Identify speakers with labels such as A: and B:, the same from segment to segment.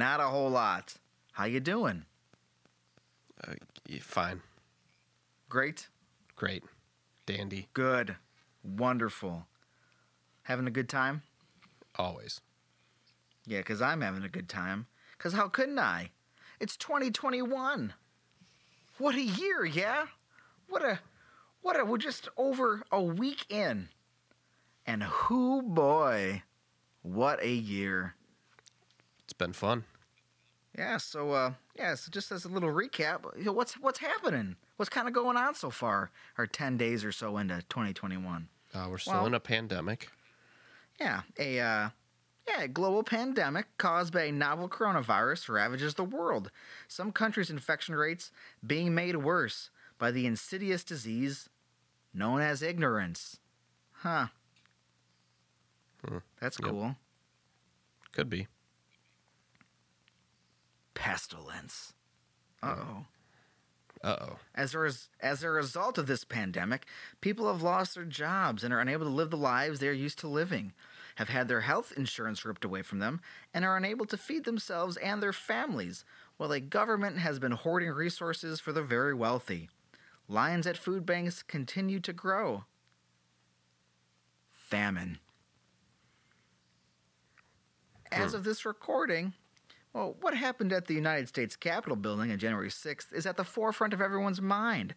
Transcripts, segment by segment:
A: Not a whole lot. How you doing?
B: Uh, fine.
A: Great?
B: Great. Dandy.
A: Good. Wonderful. Having a good time?
B: Always.
A: Yeah, because I'm having a good time. Because how couldn't I? It's 2021. What a year, yeah? What a, what a, we're just over a week in. And who boy, what a year.
B: It's been fun.
A: Yeah, so, uh, yeah, so just as a little recap, you know, what's, what's happening? What's kind of going on so far, our 10 days or so into 2021?
B: Uh, we're still
A: Well-
B: in a pandemic.
A: Yeah, a uh, yeah, a global pandemic caused by a novel coronavirus ravages the world. Some countries' infection rates being made worse by the insidious disease known as ignorance. Huh.
B: Hmm,
A: That's
B: yep.
A: cool.
B: Could be.
A: Pestilence. Uh oh.
B: Uh oh.
A: As a, res- as a result of this pandemic, people have lost their jobs and are unable to live the lives they are used to living, have had their health insurance ripped away from them, and are unable to feed themselves and their families, while a government has been hoarding resources for the very wealthy. Lines at food banks continue to grow. Famine. As
B: Hmm.
A: of this recording, well, what happened at the United States Capitol building on January 6th is at the forefront of everyone's mind.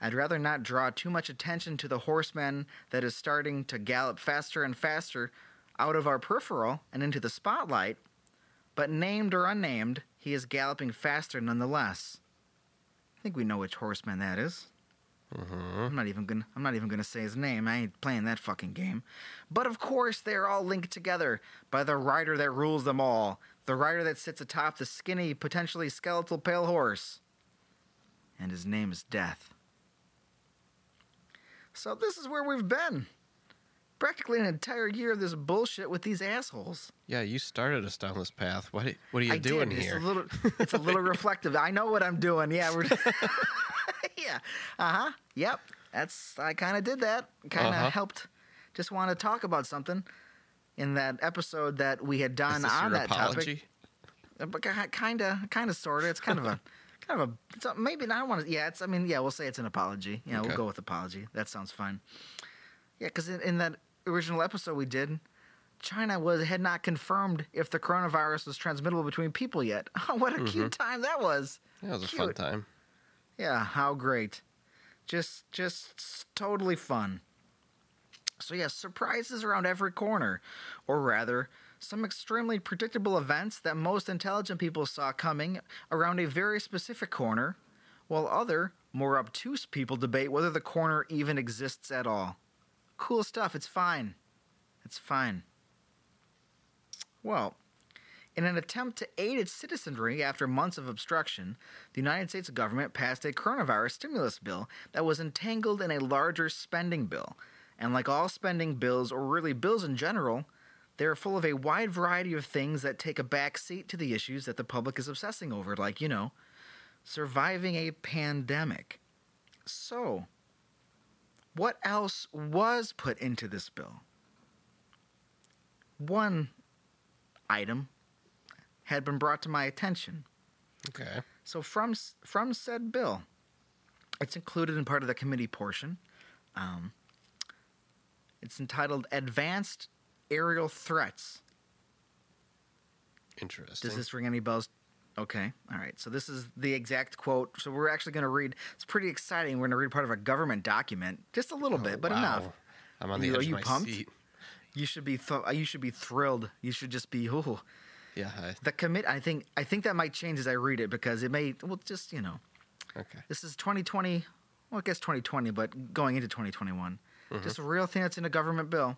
A: I'd rather not draw too much attention to the horseman that is starting to gallop faster and faster out of our peripheral and into the spotlight, but named or unnamed, he is galloping faster nonetheless. I think we know which horseman that is.
B: hmm
A: I'm not even gonna I'm not even gonna say his name. I ain't playing that fucking game. But of course they're all linked together by the rider that rules them all. The rider that sits atop the skinny, potentially skeletal pale horse. And his name is Death. So this is where we've been. Practically an entire year of this bullshit with these assholes.
B: Yeah, you started us down this path. What, are- what are you
A: I
B: doing
A: did.
B: here?
A: It's a little, it's a little reflective. I know what I'm doing. Yeah, we're. yeah. Uh huh. Yep. That's. I kind of did that. Kind of
B: Uh-huh.
A: helped. Just want to talk about something in that episode that we had done on that
B: apology?
A: topic. Uh, But kind of, kind of, sort of. It's kind of a, kind of a. Maybe not. I want to. Yeah. It's. I mean, yeah. We'll say it's an apology. Yeah. We'll go with apology. That sounds fine. Yeah, because in, in that original episode we did, China was had not confirmed if the coronavirus was transmittable between people yet. what a cute time that was.
B: Yeah, it was a fun time.
A: Yeah, how great. Just just totally fun. So yeah, surprises around every corner, or rather, some extremely predictable events that most intelligent people saw coming around a very specific corner, while other, more obtuse people debate whether the corner even exists at all. Cool stuff, it's fine. It's fine. Well, in an attempt to aid its citizenry after months of obstruction, the United States government passed a coronavirus stimulus bill that was entangled in a larger spending bill. And like all spending bills, or really bills in general, they are full of a wide variety of things that take a back seat to the issues that the public is obsessing over, like, you know, surviving a pandemic. So, what else was put into this bill? One item had been brought to my attention.
B: Okay.
A: So from from said bill, it's included in part of the committee portion. Um, it's entitled "Advanced Aerial Threats."
B: Interesting.
A: Does this ring any bells? Okay, all right. So this is the exact quote. So we're actually going to read. It's pretty exciting. We're going to read part of a government document, just a little
B: Oh,
A: bit, but
B: wow.
A: enough.
B: I'm on the
A: You- are
B: edge
A: you
B: of my
A: pumped?
B: seat.
A: You should be. Th- you should be thrilled. You should just be. Ooh.
B: Yeah. I,
A: The commit. I think. I think that might change as I read it because it may. Well, just you know.
B: okay.
A: This is 2020. Well, I guess 2020, but going into 2021.
B: Mm-hmm.
A: Just a real thing that's in a government bill.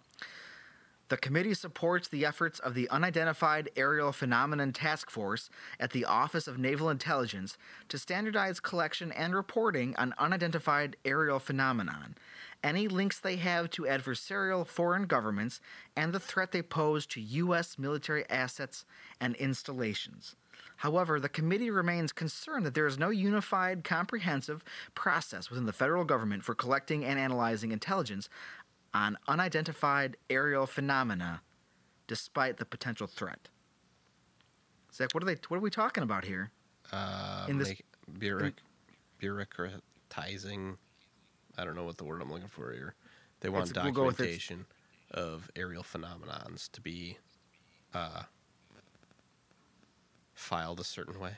A: The committee supports the efforts of the Unidentified Aerial Phenomenon Task Force at the Office of Naval Intelligence to standardize collection and reporting on unidentified aerial phenomenon, any links they have to adversarial foreign governments, and the threat they pose to U.S. military assets and installations. However, the committee remains concerned that there is no unified, comprehensive process within the federal government for collecting and analyzing intelligence on unidentified aerial phenomena, despite the potential threat. Zach, what are they? What are we talking about here?
B: Uh,
A: in this-
B: make, bureauc- bureaucratizing. I don't know what the word I'm looking for here. They want
A: It's- we'll go with it's-
B: documentation of aerial phenomenons to be uh, filed a certain way.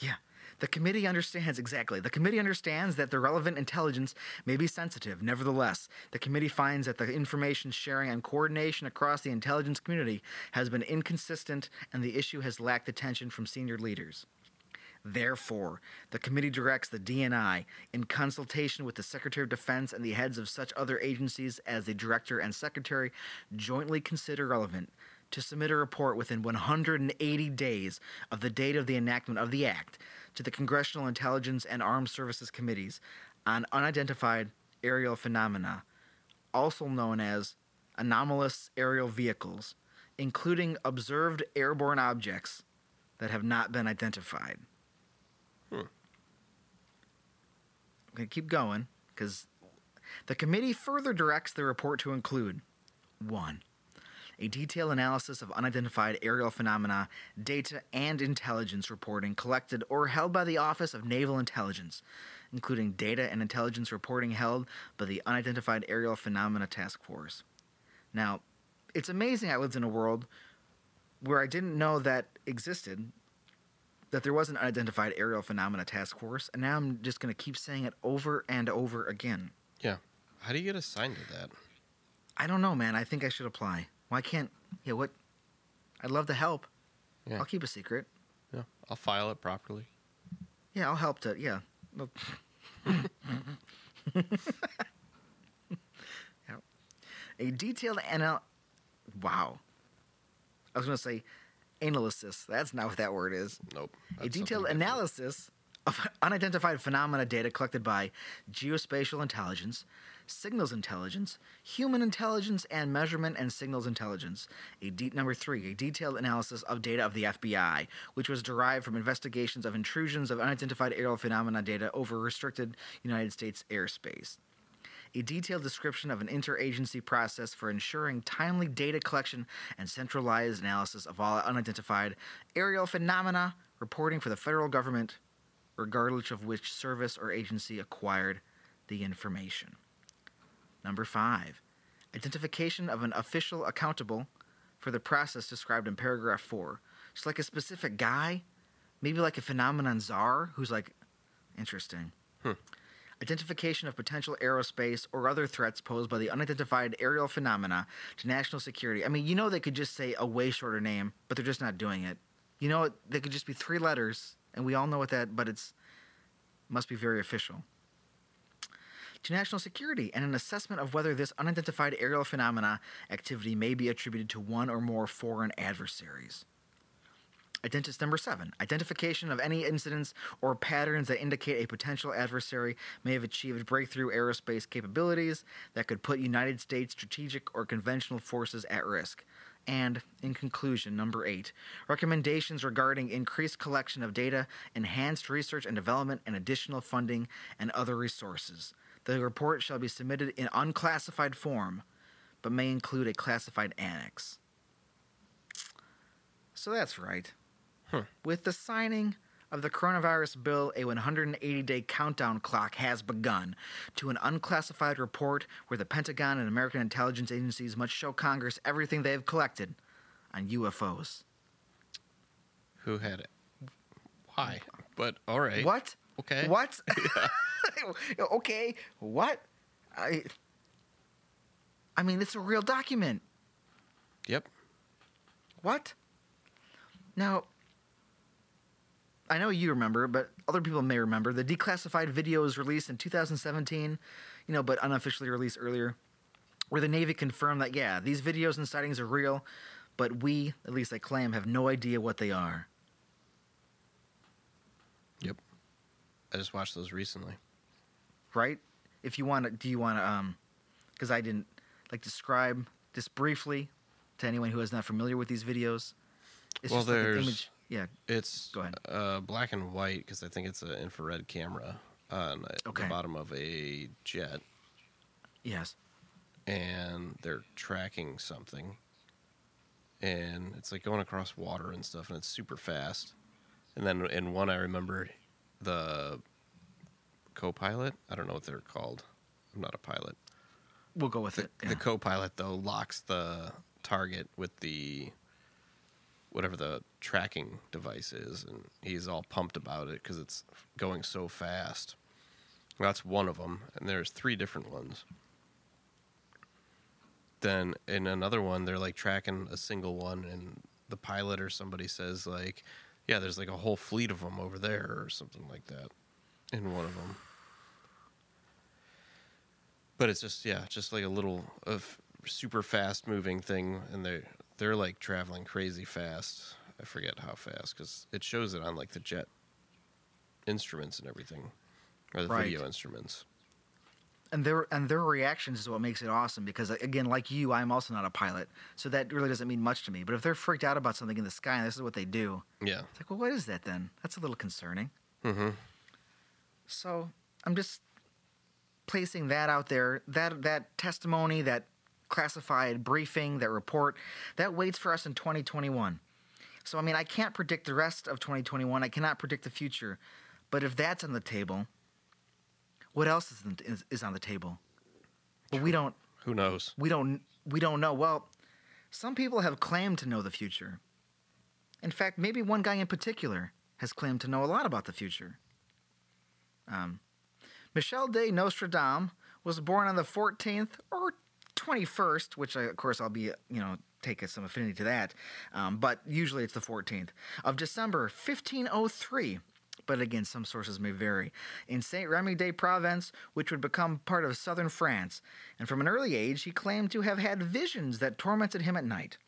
A: Yeah. The committee understands exactly. The committee understands that the relevant intelligence may be sensitive. Nevertheless, the committee finds that the information sharing and coordination across the intelligence community has been inconsistent and the issue has lacked attention from senior leaders. Therefore, the committee directs the DNI, in consultation with the Secretary of Defense and the heads of such other agencies as the Director and Secretary jointly consider relevant, to submit a report within 180 days of the date of the enactment of the Act to the Congressional Intelligence and Armed Services Committees on unidentified aerial phenomena, also known as anomalous aerial vehicles, including observed airborne objects that have not been identified.
B: Hmm.
A: I'm going to keep going because the committee further directs the report to include 1. A detailed analysis of unidentified aerial phenomena, data, and intelligence reporting collected or held by the Office of Naval Intelligence, including data and intelligence reporting held by the Unidentified Aerial Phenomena Task Force. Now, it's amazing I lived in a world where I didn't know that existed, that there was an unidentified aerial phenomena task force, and now I'm just going to keep saying it over and over again.
B: Yeah. How do you get assigned to that?
A: I don't know, man. I think I should apply. Why can't? Yeah, what? I'd love to help.
B: Yeah.
A: I'll keep a secret.
B: Yeah. I'll file it properly.
A: Yeah, I'll help to. Yeah. Yeah. A detailed anal. Wow. I was going to say analysis. That's not what that word is.
B: Nope.
A: a detailed
B: different.
A: analysis of unidentified phenomena data collected by geospatial intelligence, signals intelligence, human intelligence, and measurement and signals intelligence. A de- number three, a detailed analysis of data of the FBI, which was derived from investigations of intrusions of unidentified aerial phenomena data over restricted United States airspace a detailed description of an interagency process for ensuring timely data collection and centralized analysis of all unidentified aerial phenomena reporting for the federal government, regardless of which service or agency acquired the information. Number five, identification of an official accountable for the process described in paragraph four. Just like a specific guy, maybe like a phenomenon czar who's like, interesting hmm. identification of potential aerospace or other threats posed by the unidentified aerial phenomena to national security. I mean, you know, they could just say a way shorter name, but they're just not doing it. You know, it they could just be three letters, and we all know what that, but it's must be very official. To national security and an assessment of whether this unidentified aerial phenomena activity may be attributed to one or more foreign adversaries. Identity number seven, identification of any incidents or patterns that indicate a potential adversary may have achieved breakthrough aerospace capabilities that could put United States strategic or conventional forces at risk. And in conclusion, number eight, recommendations regarding increased collection of data, enhanced research and development, and additional funding and other resources. The report shall be submitted in unclassified form, but may include a classified annex. So that's right.
B: Huh.
A: With the signing of the coronavirus bill, a 180 day countdown clock has begun to an unclassified report where the Pentagon and American intelligence agencies must show Congress everything they have collected on UFOs.
B: Who had it? Why? But all right.
A: What?
B: Okay.
A: What? okay. What? I. I mean, it's a real document.
B: Yep.
A: What? Now, I know you remember, but other people may remember the declassified videos released in 2017, you know, but unofficially released earlier, where the Navy confirmed that, yeah, these videos and sightings are real, but we, at least I claim, have no idea what they are.
B: Yep. I just watched those recently.
A: Right? If you want to, do you want to, um, because I didn't, like, describe just briefly to anyone who is not familiar with these videos? It's
B: Well,
A: just like an
B: there's-
A: image. Yeah.
B: It's
A: Go ahead.
B: Uh, black and white because I think it's an infrared camera on
A: Okay.
B: the bottom of a jet,
A: Yes.
B: and they're tracking something, and it's like going across water and stuff, and it's super fast. And then in one, I remember the co-pilot. I don't know what they're called. I'm not a pilot.
A: We'll go with
B: The,
A: it. yeah.
B: the co-pilot though locks the target with the whatever the tracking device is, and he's all pumped about it because it's going so fast. That's one of them, and there's three different ones. Then in another one, they're like tracking a single one, and the pilot or somebody says like, "Yeah, there's like a whole fleet of them over there," or something like that. In one of them, but it's just yeah, just like a little of super fast moving thing, and they they're like traveling crazy fast. I forget how fast because it shows it on like the jet instruments and everything, or the
A: Right.
B: video instruments.
A: And their and their reactions is what makes it awesome because again like you i'm also not a pilot so that really doesn't mean much to me. But if they're freaked out about something in the sky and this is what they do
B: Yeah.
A: it's like well what is that then? That's a little concerning.
B: Mm-hmm.
A: so i'm just placing that out there that that testimony that classified briefing that report that waits for us in 2021 so i mean i can't predict the rest of 2021 i cannot predict the future. But if that's on the table what else is, is, is on the table but we don't
B: Who knows?
A: we don't we don't know. Well, some people have claimed to know the future. In fact, maybe one guy in particular has claimed to know a lot about the future. Um, Michel de Nostradam was born on the 14th or 21st, which I, of course I'll be you know take some affinity to that, um, but usually it's the 14th of December 1503 but again, some sources may vary, in Saint Remy de Provence, which would become part of southern France. And from an early age, he claimed to have had visions that tormented him at night.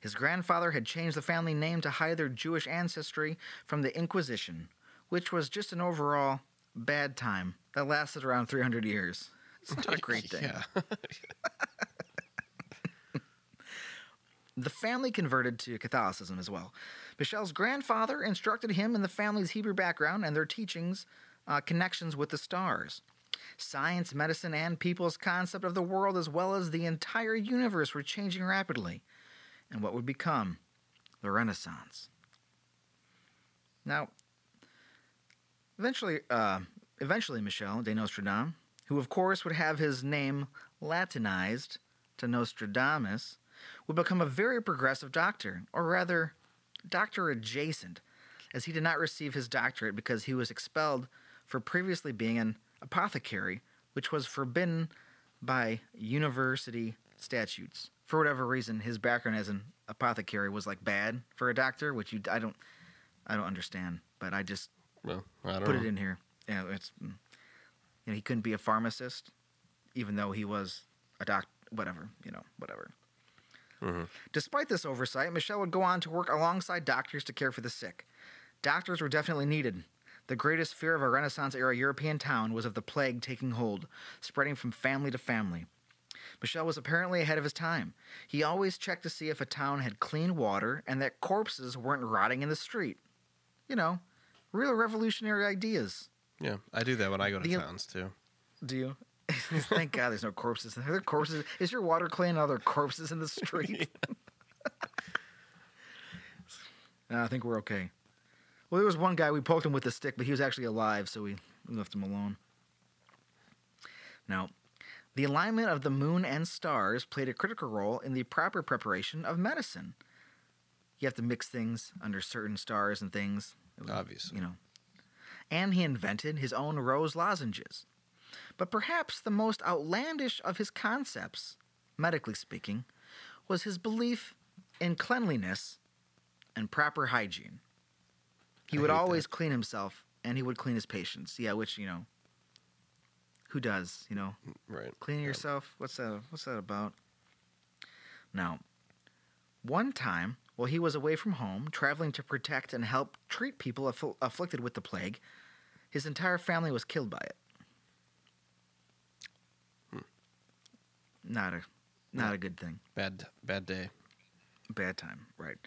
A: His grandfather had changed the family name to hide their Jewish ancestry from the Inquisition, which was just an overall bad time that lasted around 300 years. It's not a great thing.
B: Yeah.
A: The family converted to Catholicism as well. Michel's grandfather instructed him in the family's Hebrew background and their teachings, uh, connections with the stars. Science, medicine, and people's concept of the world, as well as the entire universe, were changing rapidly, and what would become the Renaissance. Now, eventually, uh, eventually, Michel de Nostradam, who of course would have his name Latinized to Nostradamus, would become a very progressive doctor, or rather, doctor adjacent, as he did not receive his doctorate because he was expelled for previously being an apothecary, which was forbidden by university statutes. For whatever reason, his background as an apothecary was like bad for a doctor, which you I don't I don't understand, but I just
B: Well, I don't
A: put
B: know.
A: it in here. Yeah, it's mm. you know he couldn't be a pharmacist, even though he was a doc. Whatever, you know, whatever.
B: Mhm.
A: Despite this oversight, Michel would go on to work alongside doctors to care for the sick. Doctors were definitely needed. The greatest fear of a Renaissance era European town was of the plague taking hold, spreading from family to family. Michel was apparently ahead of his time. He always checked to see if a town had clean water and that corpses weren't rotting in the street. You know, real revolutionary ideas.
B: Yeah, I do that when I go to
A: The-
B: towns too.
A: Do you? Thank God there's no corpses. Are there are corpses? Is your water clean? Are there corpses in the street? No, I think we're okay. Well, there was one guy, we poked him with a stick, but he was actually alive, so we we left him alone. Now, the alignment of the moon and stars played a critical role in the proper preparation of medicine. You have to mix things under certain stars and things. Was,
B: Obviously.
A: You know. And he invented his own rose lozenges. But perhaps the most outlandish of his concepts, medically speaking, was his belief in cleanliness and proper hygiene. He
B: I
A: would always clean himself and he would clean his patients. Yeah, which, you know, who does, you know?
B: Mm, right.
A: Cleaning
B: Yeah.
A: yourself? What's that what's that about? Now, one time, while he was away from home, traveling to protect and help treat people aff- afflicted with the plague, his entire family was killed by it. Not a not
B: Yeah.
A: a good thing.
B: Bad bad day.
A: Bad time, right.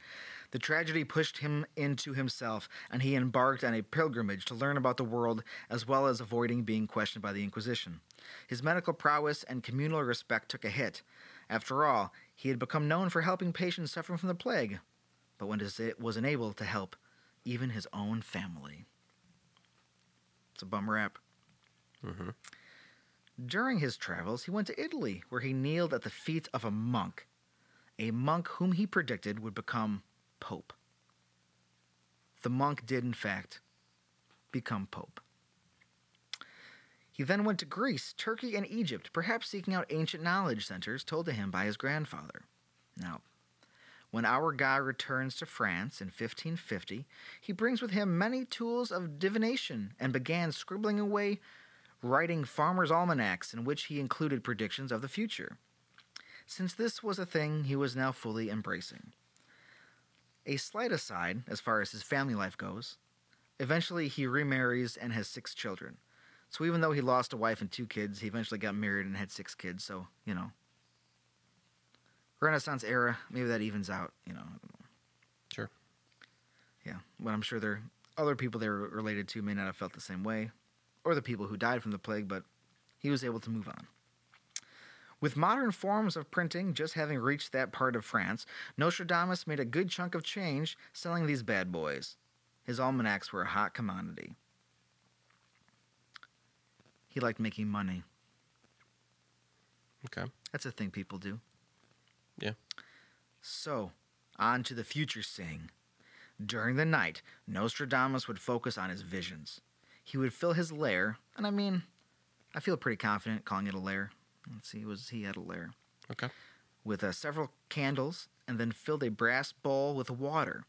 A: The tragedy pushed him into himself, and he embarked on a pilgrimage to learn about the world as well as avoiding being questioned by the Inquisition. His medical prowess and communal respect took a hit. After all, he had become known for helping patients suffering from the plague, but when it was unable to help even his own family. It's a bum rap.
B: hmm
A: During his travels, he went to Italy, where he kneeled at the feet of a monk, a monk whom he predicted would become Pope. The monk did, in fact, become Pope. He then went to Greece, Turkey, and Egypt, perhaps seeking out ancient knowledge centers told to him by his grandfather. Now, when our guy returns to France in 1550, he brings with him many tools of divination and began scribbling away writing farmers' almanacs in which he included predictions of the future. Since this was a thing he was now fully embracing. A slight aside, as far as his family life goes, eventually he remarries and has six children. So even though he lost a wife and two kids, he eventually got married and had six kids, so, you know. Renaissance era, maybe that evens out, you know. I don't know.
B: Sure.
A: Yeah, but I'm sure there other people they were related to may not have felt the same way, or the people who died from the plague, but he was able to move on. With modern forms of printing just having reached that part of France, Nostradamus made a good chunk of change selling these bad boys. His almanacs were a hot commodity. He liked making money.
B: Okay.
A: That's a thing people do.
B: Yeah.
A: So, on to the future seeing. During the night, Nostradamus would focus on his visions. He would fill his lair, and I mean, I feel pretty confident calling it a lair. Let's see, was he had a lair
B: Okay.
A: with uh, several candles, and then filled a brass bowl with water.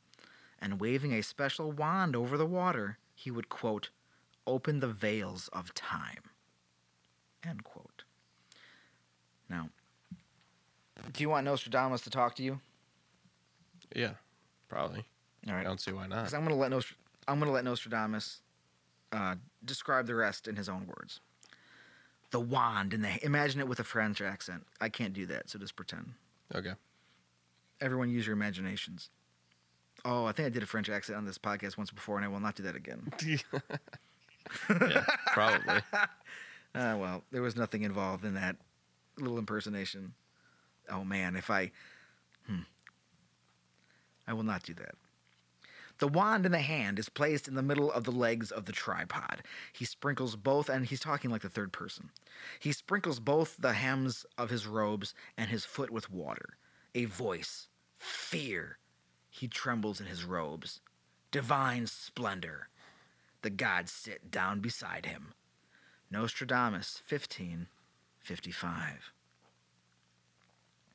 A: And waving a special wand over the water, he would quote, "Open the veils of time." End quote. Now, do you want Nostradamus to talk to you?
B: Yeah. Probably.
A: All right.
B: I don't see why not.
A: Because I'm gonna let Nostr- I'm gonna let Nostradamus uh, describe the rest in his own words. The wand and the imagine it with a French accent. I can't do that, so just pretend.
B: Okay.
A: Everyone use your imaginations. Oh, I think I did a French accent on this podcast once before, and I will not do that again.
B: yeah. Probably.
A: Ah, well, there was nothing involved in that little impersonation. Oh man, if I, hmm, I will not do that. The wand in the hand is placed in the middle of the legs of the tripod. He sprinkles both, and he's talking like the third person. He sprinkles both the hems of his robes and his foot with water. A voice, fear. He trembles in his robes. Divine splendor. The gods sit down beside him. Nostradamus 1555.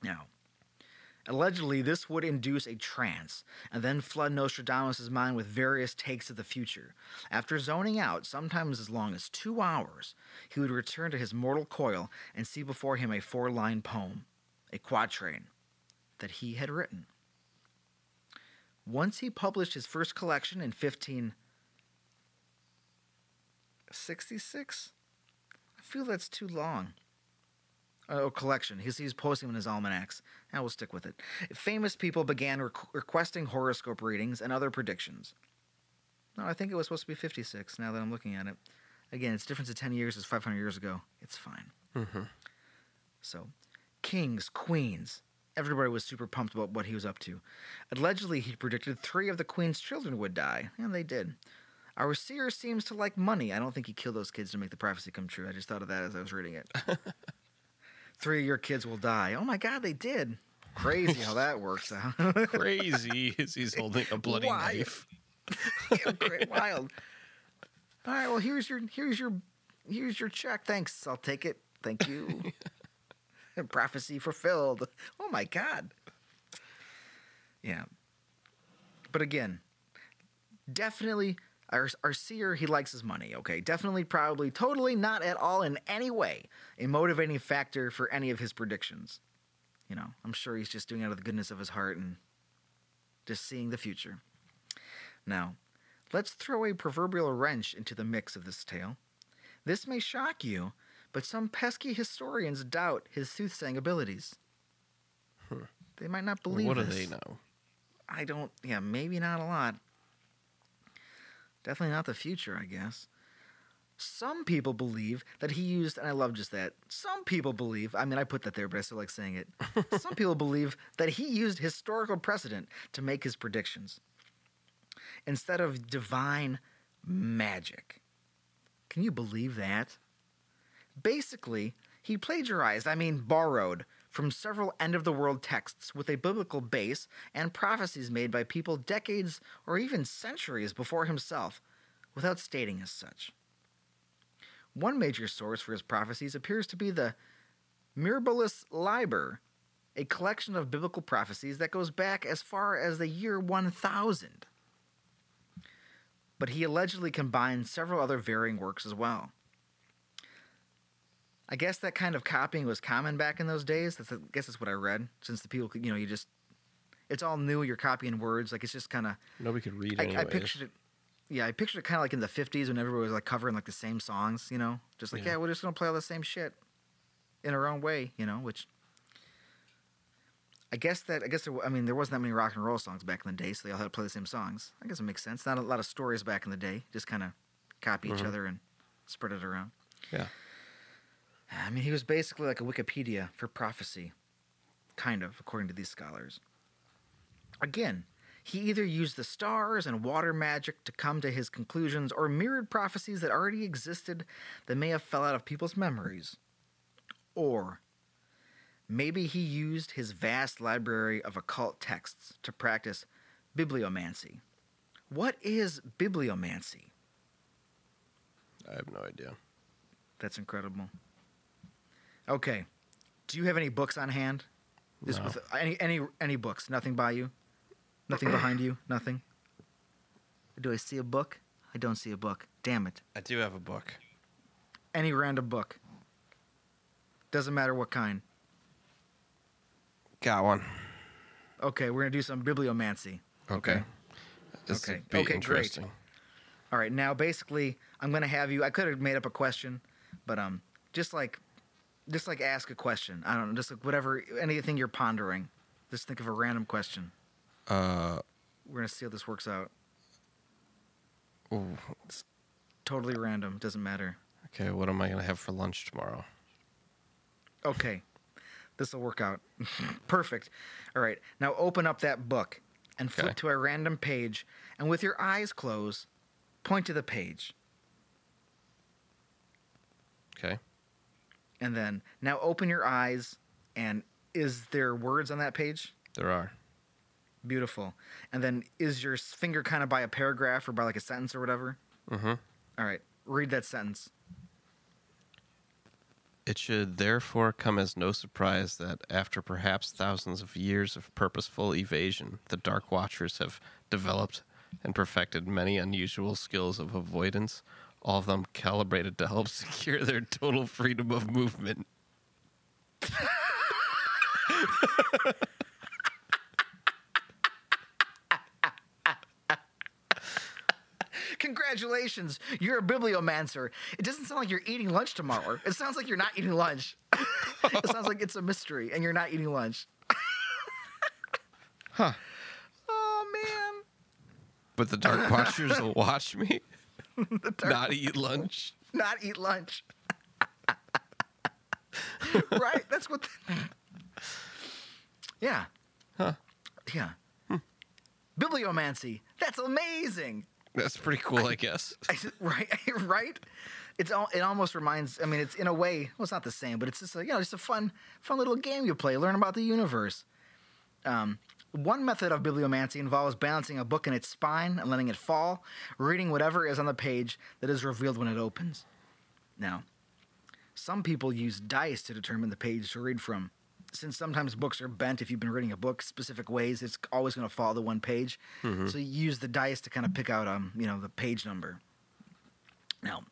A: Now, allegedly, this would induce a trance and then flood Nostradamus' mind with various takes of the future. After zoning out, sometimes as long as two hours, he would return to his mortal coil and see before him a four line poem, a quatrain, that he had written. Once he published his first collection in 1566, I feel that's too long. Oh, collection. He's, he's posting them in his almanacs. And we'll stick with it. Famous people began requ- requesting horoscope readings and other predictions. No, I think it was supposed to be 56 now that I'm looking at it. Again, it's difference of 10 years is 500 years ago. It's fine.
B: Mm-hmm.
A: So, kings, queens. Everybody was super pumped about what he was up to. Allegedly, he predicted three of the queen's children would die, and they did. Our seer seems to like money. I don't think he killed those kids to make the prophecy come true. I just thought of that as I was reading it. three of your kids will die. Oh my God, they did. Crazy how that works out.
B: Crazy as he's holding a bloody
A: Why?
B: knife.
A: Wild. All right, well here's your here's your here's your check. Thanks, I'll take it. Thank you. Prophecy fulfilled. Oh my god. Yeah. But again, definitely our, our seer, he likes his money, okay? Definitely, probably, totally not at all in any way a motivating factor for any of his predictions. You know, I'm sure he's just doing it out of the goodness of his heart and just seeing the future. Now, let's throw a proverbial wrench into the mix of this tale. This may shock you, but some pesky historians doubt his soothsaying abilities.
B: Huh.
A: They might not believe
B: what do
A: this.
B: they know?
A: I don't. Yeah, maybe not a lot. Definitely not the future, I guess. Some people believe that he used, and I love just that. Some people believe, I mean, I put that there, but I still like saying it. Some people believe that he used historical precedent to make his predictions instead of divine magic. Can you believe that? Basically, he plagiarized, I mean, borrowed from several end of the world texts with a biblical base and prophecies made by people decades or even centuries before himself without stating as such. One major source for his prophecies appears to be the Mirabilis Liber, a collection of biblical prophecies that goes back as far as the year 1000. But he allegedly combined several other varying works as well. I guess that kind of copying was common back in those days. That's, I guess that's what I read. Since the people, could, you know, you just, it's all new. You're copying words. Like it's just kind of.
B: Nobody could read
A: I. I pictured it. Yeah, I pictured it kind of like in the '50s when everybody was like covering like the same songs. You know, just like
B: Yeah.
A: yeah, we're just gonna play all the same shit in our own way. You know, which. I guess that I guess there, I mean there wasn't that many rock and roll songs back in the day, so they all had to play the same songs. I guess it makes sense. Not a lot of stories back in the day, just kind of copy each
B: Mhm.
A: other and spread it around.
B: Yeah.
A: I mean, he was basically like a Wikipedia for prophecy, kind of, according to these scholars. Again, he either used the stars and water magic to come to his conclusions or mirrored prophecies that already existed that may have fell out of people's memories. Or maybe he used his vast library of occult texts to practice bibliomancy. What is bibliomancy?
B: I have no idea.
A: That's incredible. Okay. Do you have any books on hand? Just
B: No.
A: with any any any books? Nothing by you? Nothing behind you? Nothing? Do I see a book? I don't see a book. Damn it.
B: I do have a book.
A: Any random book. Doesn't matter what kind.
B: Got one.
A: Okay, we're gonna do some bibliomancy.
B: Okay. This
A: Okay.
B: be
A: Okay, great. All right, now basically, I'm gonna have you. I could have made up a question, but um, just like, just like ask a question. I don't know, just like whatever, anything you're pondering. Just think of a random question.
B: Uh,
A: We're gonna see how this works out.
B: ooh,
A: Totally random. Doesn't matter.
B: okay. What am I gonna have for lunch tomorrow?
A: Okay, this will work out. Perfect. All right, now open up that book and flip
B: Okay.
A: to a random page, and with your eyes closed, point to the page,
B: Okay.
A: And then now open your eyes. And is there words on that page?
B: There are.
A: Beautiful. And then is your finger kind of by a paragraph or by like a sentence or whatever?
B: Mm-hmm.
A: All right, read that sentence.
B: It should therefore come as no surprise that after perhaps thousands of years of purposeful evasion, the Dark Watchers have developed and perfected many unusual skills of avoidance, all of them calibrated to help secure their total freedom of movement.
A: Congratulations, you're a bibliomancer. It doesn't sound like you're eating lunch tomorrow. It sounds like you're not eating lunch. it sounds like it's a mystery, and you're not eating lunch.
B: Huh.
A: Oh man,
B: But the Dark Watchers will watch me not eat lunch.
A: not eat lunch. right? That's what. the- yeah.
B: Huh.
A: Yeah. Bibliomancy. That's amazing.
B: That's pretty cool, I guess.
A: I right, right. It's all. It almost reminds. I mean, it's in a way. Well, it's not the same, but it's just a, you know, just a fun, fun little game you play. Learn about the universe. Um, one method of bibliomancy involves balancing a book in its spine and letting it fall, reading whatever is on the page that is revealed when it opens. Now, some people use dice to determine the page to read from. Since sometimes books are bent, if you've been reading a book specific ways, it's always going to follow the one page. So you use the dice to kind of pick out, um, you know, the page number. Now,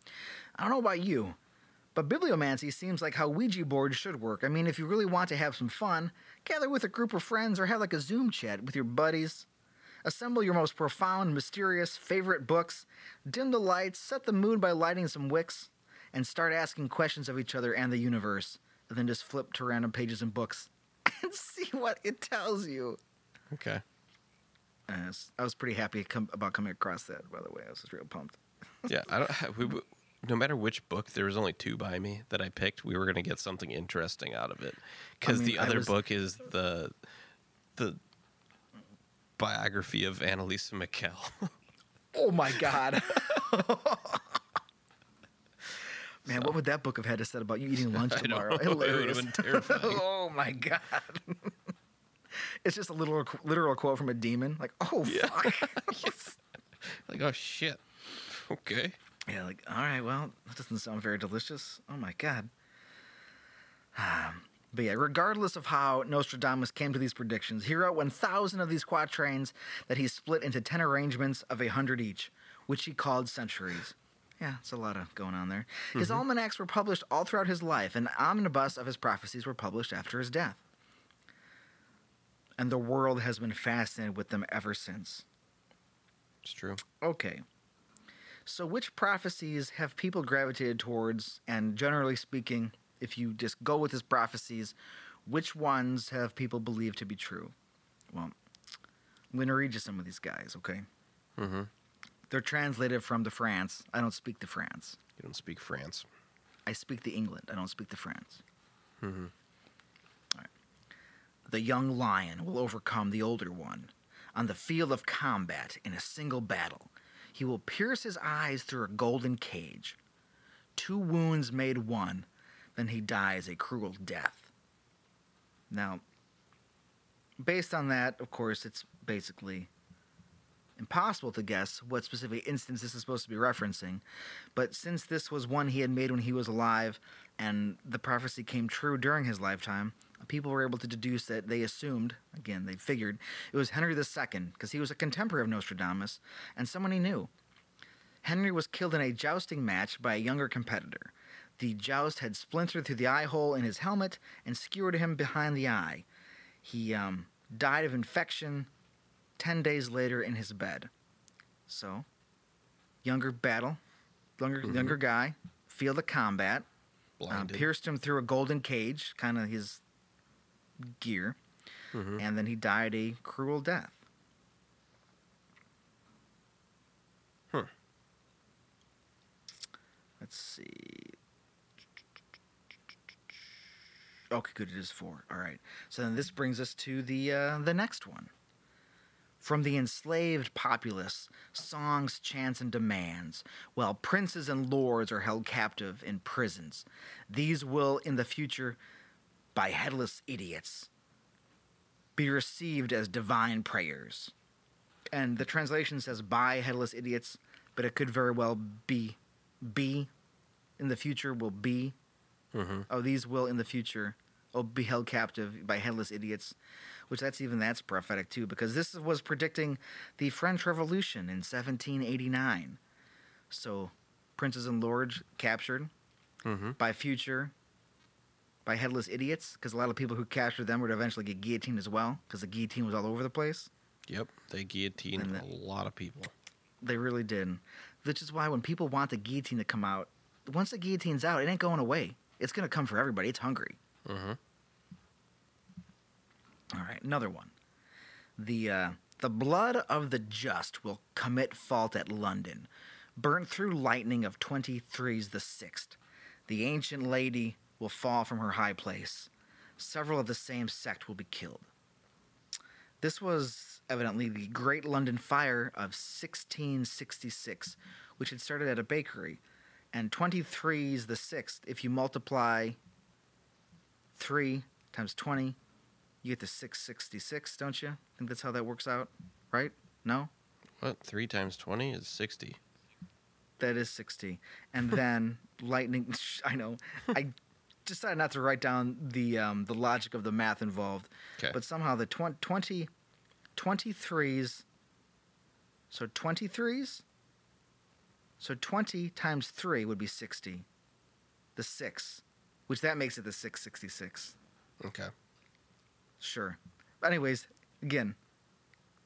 A: I don't know about you, but bibliomancy seems like how Ouija boards should work. I mean, if you really want to have some fun, gather with a group of friends or have like a Zoom chat with your buddies. Assemble your most profound, mysterious, favorite books, dim the lights, set the mood by lighting some wicks, and start asking questions of each other and the universe. And then just flip to random pages and books and see what it tells you.
B: Okay.
A: Uh, s- I was pretty happy com- about coming across that, by the way. I was just real pumped.
B: Yeah, I don't. We- no matter which book, there was only two by me that I picked. We were going to get something interesting out of it because
A: mean,
B: the other
A: was-
B: book is the the biography of Anneliese Michel.
A: Oh my god. Man, what would that book have had to say about you eating lunch
B: I
A: tomorrow?
B: It would have
A: Hilarious.
B: been terrifying.
A: oh my god. it's just a literal literal quote from a demon. Like, oh
B: Yeah.
A: fuck.
B: like, oh shit. Okay.
A: Yeah, like, all right, well, that doesn't sound very delicious. Oh my god. Um, But yeah, regardless of how Nostradamus came to these predictions, he wrote 1,000 of these quatrains that he split into 10 arrangements of a 100 each, which he called centuries. Yeah, it's a lot of going on there. His almanacs were published all throughout his life, and omnibus of his prophecies were published after his death. And the world has been fascinated with them ever since.
B: It's true.
A: Okay. So, which prophecies have people gravitated towards? And generally speaking, if you just go with his prophecies, which ones have people believed to be true? Well, I'm going to read you some of these guys, okay?
B: Mm-hmm.
A: They're translated from the France. I don't speak the France.
B: You don't speak France.
A: I speak the England. I don't speak the France.
B: Mm-hmm.
A: The young lion will overcome the older one. On the field of combat, in a single battle, he will pierce his eyes through a golden cage. Two wounds made one, then he dies a cruel death. Now, based on that, of course, it's basically impossible to guess what specific instance this is supposed to be referencing. But since this was one he had made when he was alive, and the prophecy came true during his lifetime, people were able to deduce that they assumed, again, they figured, it was Henry II, because he was a contemporary of Nostradamus and someone he knew. Henry was killed in a jousting match by a younger competitor. The joust had splintered through the eye hole in his helmet and skewered him behind the eye. He um, died of infection 10 days later in his bed. So, younger battle, younger,
B: Mhm.
A: younger guy, field of combat, um, pierced him through a golden cage, kind of his gear,
B: Mhm.
A: and then he died a cruel death.
B: Huh.
A: Let's see. Okay, good. It is four. All right. So then this brings us to the uh, the next one. From the enslaved populace, songs, chants, and demands, while princes and lords are held captive in prisons. These will, in the future, by headless idiots, be received as divine prayers. And the translation says by headless idiots, but it could very well be be in the future will be
B: Mhm.
A: oh these will in the future oh be held captive by headless idiots which that's even that's prophetic too because this was predicting the french revolution in 1789 so princes and lords captured
B: Mhm.
A: by future by headless idiots because a lot of people who captured them would eventually get guillotined as well because the guillotine was all over the place
B: Yep. They guillotined
A: And
B: a lot of people.
A: They really did. Which is why when people want the guillotine to come out, once the guillotine's out, it ain't going away. It's gonna come for everybody. It's hungry.
B: Mm-hmm.
A: All right, another one. The uh, the blood of the just will commit fault at London, burnt through lightning of twenty threes the sixth. The ancient lady will fall from her high place. Several of the same sect will be killed. This was evidently the Great London Fire of 1666, which had started at a bakery. And 23 is the sixth. If you multiply 3 times 20, you get the 666, don't you? I think that's how that works out, right? No?
B: What? Three times twenty is sixty.
A: That is 60. And then lightning, I know. I decided not to write down the um, the logic of the math involved.
B: Okay.
A: But somehow the tw- 20, 23s, so 23s, so 20 times 3 would be 60. The 6, which that makes it the 666.
B: Okay.
A: Sure. But anyways, again,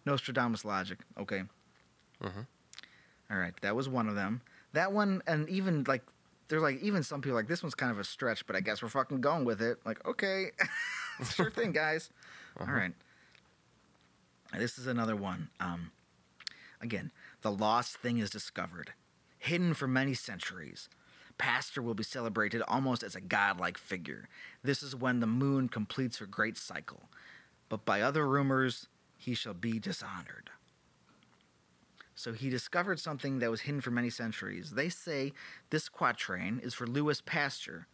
A: Nostradamus logic. Okay.
B: Mm-hmm.
A: All right, that was one of them. That one, and even like, there's like even some people like this one's kind of a stretch, but I guess we're fucking going with it. Like, okay, sure thing, guys. All
B: Uh-huh.
A: right. This is another one. Um, again, the lost thing is discovered, hidden for many centuries. Pasteur will be celebrated almost as a godlike figure. This is when the moon completes her great cycle. But by other rumors, he shall be dishonored. So he discovered something that was hidden for many centuries. They say this quatrain is for Louis Pasteur.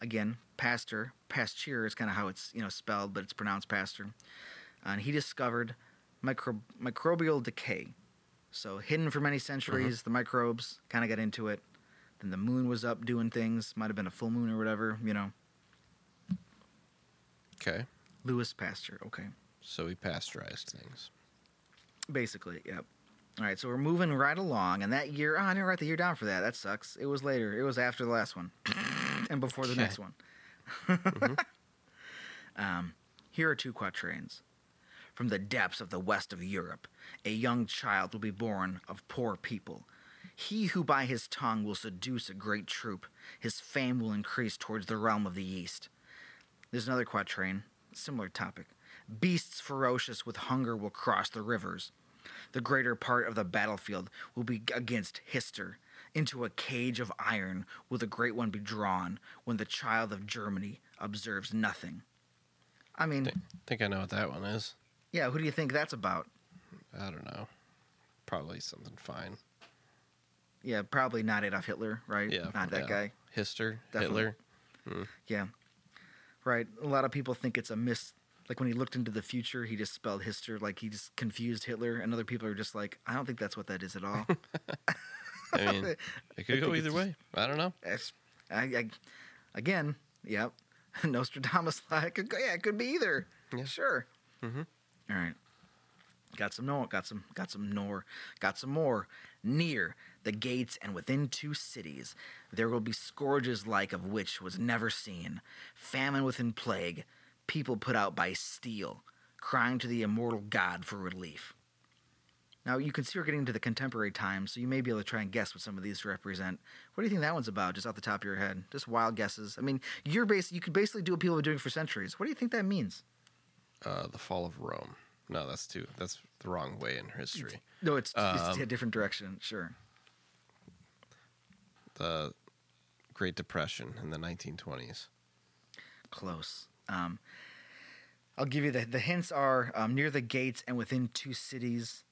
A: Again, Pasteur, Pasteur is kind of how it's you know spelled, but it's pronounced Pasteur. And he discovered micro- microbial decay. So hidden for many mm-hmm. centuries, the microbes kind of got into it. Then the moon was up doing things. Might have been a full moon or whatever. You know,
B: Okay.
A: Louis Pasteur. Okay.
B: So he pasteurized things.
A: Basically, yep. All right, so we're moving right along, and that year, oh, I didn't write the year down for that. That sucks. It was later. It was after the last one, and before the next one. um, here are two quatrains. From the depths of the west of Europe, a young child will be born of poor people. He who by his tongue will seduce a great troop, his fame will increase towards the realm of the east. There's another quatrain, similar topic. Beasts ferocious with hunger will cross the rivers. The greater part of the battlefield will be against Hister. Into a cage of iron will the great one be drawn when the child of Germany observes nothing. I mean,
B: Think, think I know what that one is.
A: yeah, who do you think that's about?
B: I don't know. Probably something fine.
A: Yeah, probably not Adolf Hitler, right?
B: Yeah.
A: Not that
B: yeah.
A: guy.
B: Hister.
A: Definitely.
B: Hitler. Hmm.
A: Yeah. Right. A lot of people think it's a mis like when he looked into the future, he just spelled Hister like he just confused Hitler, and other people are just like, I don't think that's what that is at all.
B: I mean, it could
A: I
B: go either way. I don't know.
A: I, I, again, yep. Nostradamus, like, yeah, it could be either.
B: Yeah.
A: Sure.
B: Mm-hmm.
A: All right. Got some more. Got some. Got some more. Got some more. Near the gates and within two cities, there will be scourges like of which was never seen, famine within plague, people put out by steel, crying to the immortal God for relief. Now you can see we're getting into the contemporary times, so you may be able to try and guess what some of these represent. What do you think that one's about, just off the top of your head? Just wild guesses. I mean, you're bas- you could basically do what people have been doing for centuries. What do you think that means?
B: Uh, the fall of Rome. No, that's too. That's the wrong way in history.
A: No, it's, it's
B: Um,
A: a different direction. Sure.
B: The Great Depression in the 1920s.
A: Close. Um, I'll give you the the hints are um, near the gates and within two cities.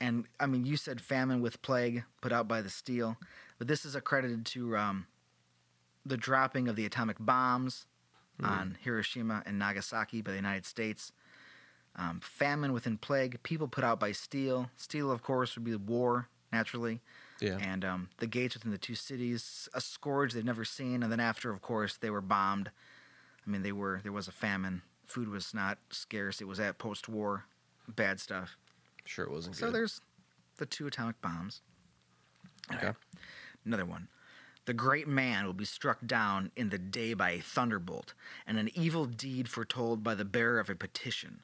A: And I mean, you said famine with plague put out by the steel, but this is accredited to um, the dropping of the atomic bombs on Hiroshima and Nagasaki by the United States. Um, famine within plague, people put out by steel. Steel, of course, would be war naturally
B: Yeah.
A: and um, the gates within the two cities, a scourge they've never seen, and then after, of course, they were bombed. I mean, they were there was a famine. Food was not scarce. It was at post-war, bad stuff.
B: Sure, it wasn't
A: So
B: good.
A: there's the two atomic bombs.
B: Okay.
A: Another one. The great man will be struck down in the day by a thunderbolt, and an evil deed foretold by the bearer of a petition.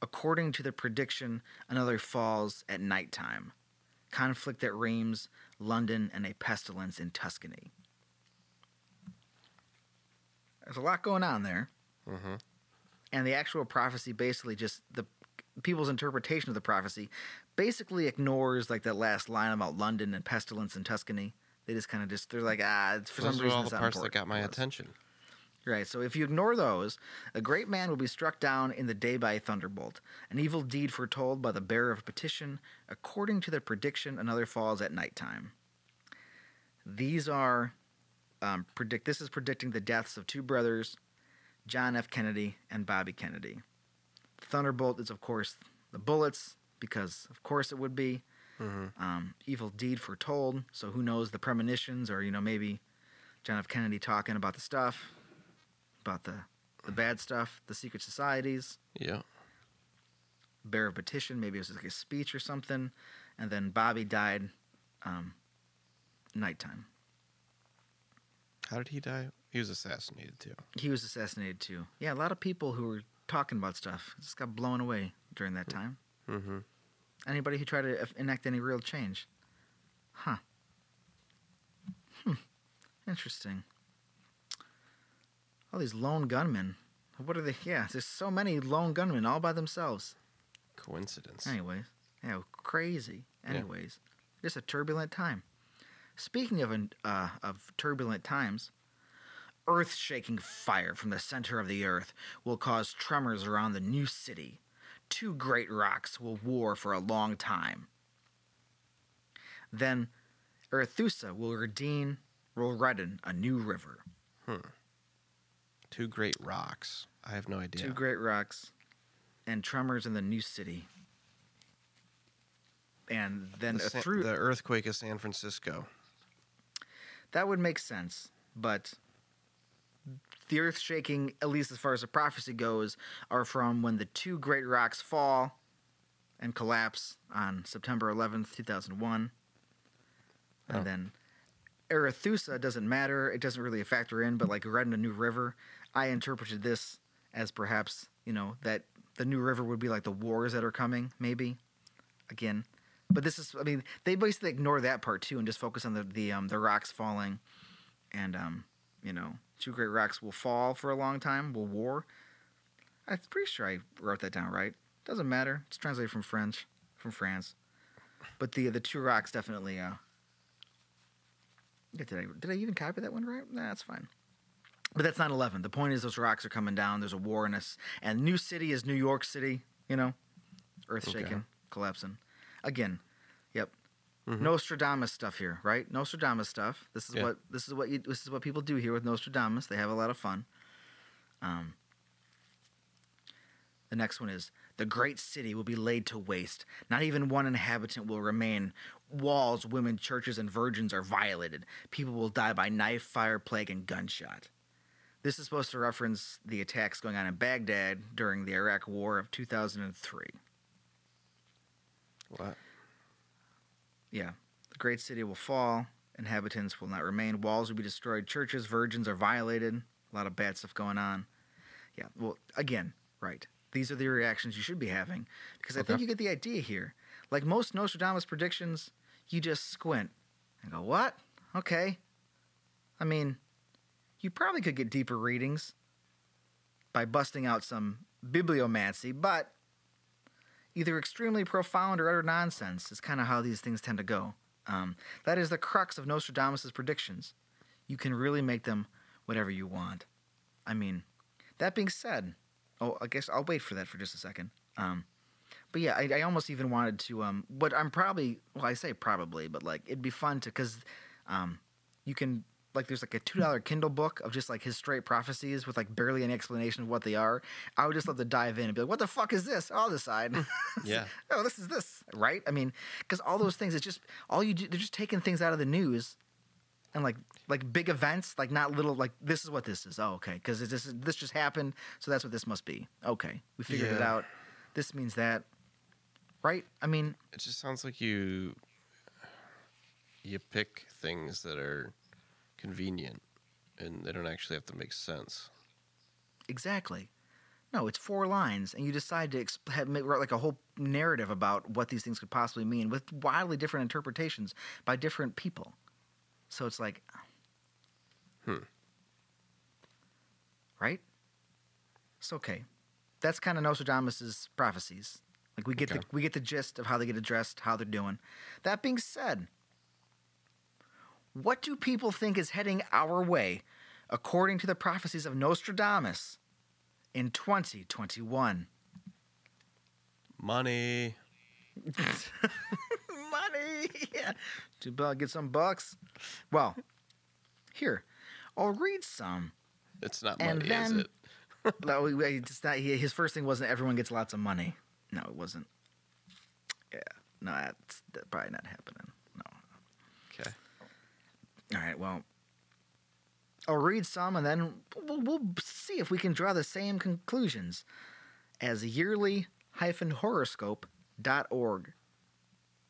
A: According to the prediction, another falls at night time. Conflict at Reims, London, and a pestilence in Tuscany. There's a lot going on there.
B: Mm-hmm.
A: and the actual prophecy basically just the people's interpretation of the prophecy basically ignores like that last line about London and pestilence in Tuscany. They just kind of just they're like ah, it's for
B: Those
A: some reason
B: all the parts that got my attention.
A: Right. So if you ignore those, a great man will be struck down in the day by a thunderbolt. An evil deed foretold by the bearer of a petition. According to the prediction, another falls at nighttime. These are um, predict. This is predicting the deaths of two brothers, John F. Kennedy and Bobby Kennedy. Thunderbolt is, of course, the bullets, because of course it would be.
B: Mm-hmm.
A: Um, evil deed foretold. So who knows the premonitions, or you know maybe John F. Kennedy talking about the stuff, about the the bad stuff, the secret societies,
B: Yeah.
A: bear of petition. Maybe it was like a speech or something, and then Bobby died, um, nighttime.
B: How did he die? He was assassinated too.
A: He was assassinated too. Yeah, a lot of people who were talking about stuff just got blown away during that time.
B: Mm-hmm.
A: Anybody who tried to enact any real change, huh? Hmm. Interesting. All these lone gunmen. What are they? Yeah, there's so many lone gunmen all by themselves.
B: Coincidence.
A: Anyways, yeah, crazy.
B: Yeah.
A: Anyways, just a turbulent time. Speaking of an- uh, of turbulent times, earth-shaking fire from the center of the earth will cause tremors around the new city. Two great rocks will war for a long time. Then, Arethusa will redeem, will redden a new river. Hmm.
B: Two great rocks. I have no idea.
A: Two great rocks, and tremors in the new city. And then
B: the,
A: through
B: the earthquake of San Francisco.
A: That would make sense, but the earth shaking, at least as far as the prophecy goes, are from when the two great rocks fall and collapse on September 11th, 2001. And
B: Oh.
A: then Arethusa doesn't matter. It doesn't really factor in, but like Red in a New River, I interpreted this as perhaps, you know, that the new river would be like the wars that are coming, maybe. Again. But this is I mean, they basically ignore that part too and just focus on the the um the rocks falling and um, you know, two great rocks will fall for a long time, will war. I'm pretty sure I wrote that down right. Doesn't matter. It's translated from French, from France. But the the two rocks definitely uh did I did I even copy that one right? Nah, that's fine. But that's not 11. The point is those rocks are coming down. There's a war in us. And New City is New York City, you know? Earth
B: Okay.
A: shaking, collapsing. Again, yep.
B: Mhm.
A: Nostradamus stuff here, right? Nostradamus stuff. This is
B: Yeah.
A: what this is what you this is what people do here with Nostradamus. They have a lot of fun. Um the next one is the great city will be laid to waste. Not even one inhabitant will remain. Walls, women, churches, and virgins are violated. People will die by knife, fire, plague, and gunshot. This is supposed to reference the attacks going on in Baghdad during the Iraq War of 2003.
B: What?
A: Yeah. The great city will fall. Inhabitants will not remain. Walls will be destroyed. Churches, virgins are violated. A lot of bad stuff going on. Yeah. Well, again, right. These are the reactions you should be having because I think you get the idea here. Like most Nostradamus predictions, you just squint and go, "What? Okay." I mean, you probably could get deeper readings by busting out some bibliomancy, but either extremely profound or utter nonsense is kind of how these things tend to go. Um, that is the crux of Nostradamus' predictions. You can really make them whatever you want. I mean, that being said, oh, I guess I'll wait for that for just a second. Um, but yeah, I, I almost even wanted to. Um, what I'm probably, well, I say probably, but like it'd be fun to, cause, um, you can like there's like a two dollar Kindle book of just like his straight prophecies with like barely any explanation of what they are. I would just love to dive in and be like, what the fuck is this? I'll decide. Hmm.
B: Yeah.
A: oh, this is this, right? I mean, because all those things, it's just all you do. They're just taking things out of the news, and like like big events, like not little. Like this is what this is. Oh, okay, because this this just happened, so that's what this must be. Okay, we figured it out. This means that, right? I mean,
B: It just sounds like you you pick things that are convenient and they don't actually have to make sense.
A: exactly. No, it's four lines, and you decide to exp- have, make, write like a whole narrative about what these things could possibly mean with wildly different interpretations by different people. So it's like,
B: Hmm.
A: right? It's okay. That's kind of Nostradamus's prophecies. Like we get
B: Okay.
A: the we get the gist of how they get addressed, how they're doing. That being said, what do people think is heading our way according to the prophecies of Nostradamus in 2021?
B: Money.
A: Money. Yeah. To get some bucks. Well, here, I'll read some.
B: It's not money, is it?
A: No, it's not, he- his first thing wasn't everyone gets lots of money. No, it wasn't. Yeah. No, that's, that's probably not happening. No.
B: Okay.
A: All right. Well, I'll read some and then we'll, we'll see if we can draw the same conclusions as yearly-horoscope.org.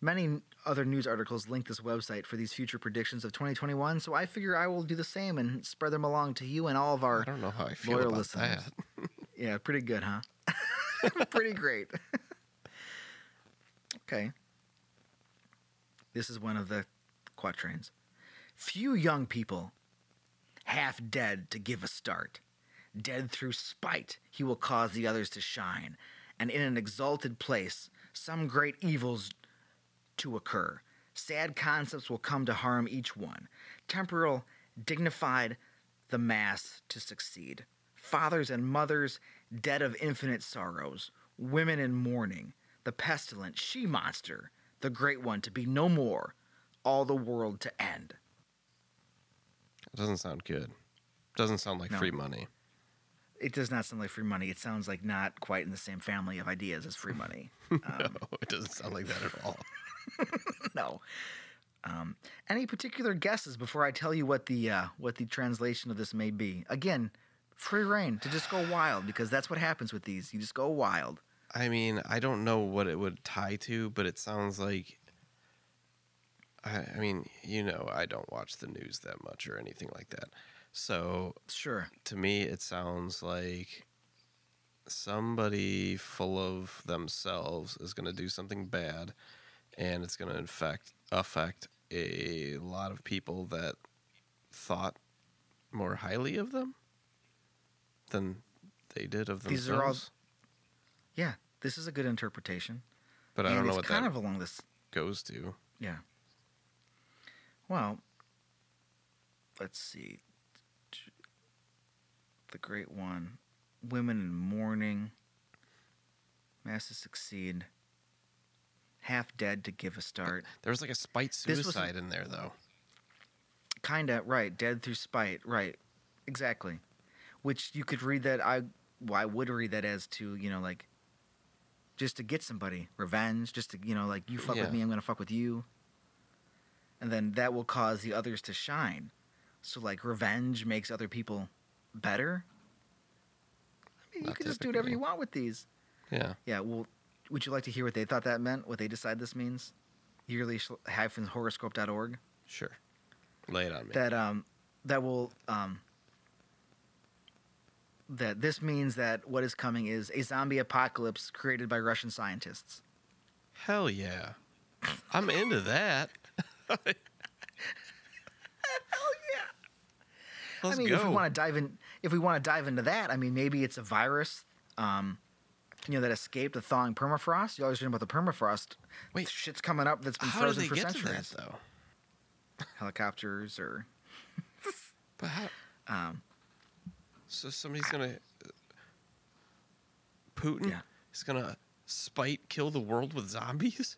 A: Many other news articles link this website for these future predictions of 2021, so I figure I will do the same and spread them along to you and all of our
B: I
A: our.
B: don't know how I feel
A: loyal
B: about
A: listeners.
B: that.
A: Yeah, pretty good, huh? pretty great. okay. This is one of the quatrains. Few young people, half dead to give a start. Dead through spite, he will cause the others to shine, and in an exalted place, some great evils to occur. Sad concepts will come to harm each one. Temporal, dignified, the mass to succeed. Fathers and mothers, dead of infinite sorrows. Women in mourning. The pestilent she monster, the great one to be no more. All the world to end.
B: It doesn't sound good. It Doesn't sound like
A: No.
B: free money.
A: It does not sound like free money. It sounds like not quite in the same family of ideas as free money. Um,
B: no, it doesn't sound like that at all.
A: no. Um, any particular guesses before I tell you what the uh, what the translation of this may be? Again, free reign to just go wild because that's what happens with these. You just go wild.
B: I mean, I don't know what it would tie to, but it sounds like. I, I mean, you know, I don't watch the news that much or anything like that. So
A: Sure.
B: to me, it sounds like somebody full of themselves is going to do something bad, and it's going to affect affect a lot of people that thought more highly of them than they did of themselves.
A: These are all- Yeah, this is a good interpretation.
B: but I don't know what
A: kind
B: that
A: of along this.
B: goes to.
A: Yeah. Well, let's see. The Great One, Women in Mourning, Masses Succeed, Half Dead to Give a Start.
B: There was like a spite suicide in there, though.
A: Kinda right, Dead through Spite, right? Exactly. Which you could read that. I well, I would read that as to you know like just to get somebody revenge, just to you know like you fuck
B: Yeah.
A: with me, I'm gonna fuck with you, and then that will cause the others to shine. So like revenge makes other people better. I mean, you can just do whatever you want with these.
B: Yeah.
A: Yeah. Well, would you like to hear what they thought that meant? What they decide this means? Yearly hyphen horoscope.org
B: Sure. Lay it on me.
A: that um that will um that this means that what is coming is a zombie apocalypse created by Russian scientists.
B: Hell yeah. I'm into that. Hell
A: yeah!
B: Let's
A: I mean,
B: go.
A: if we want to dive in, if we want to dive into that, I mean, maybe it's a virus, um, you know, that escaped the thawing permafrost. You always read about the permafrost.
B: Wait.
A: shit's coming up that's been
B: How
A: frozen for centuries.
B: that, though?
A: Helicopters or
B: But how?
A: um,
B: So somebody's gonna Putin
A: Yeah.
B: is gonna spite kill the world with zombies.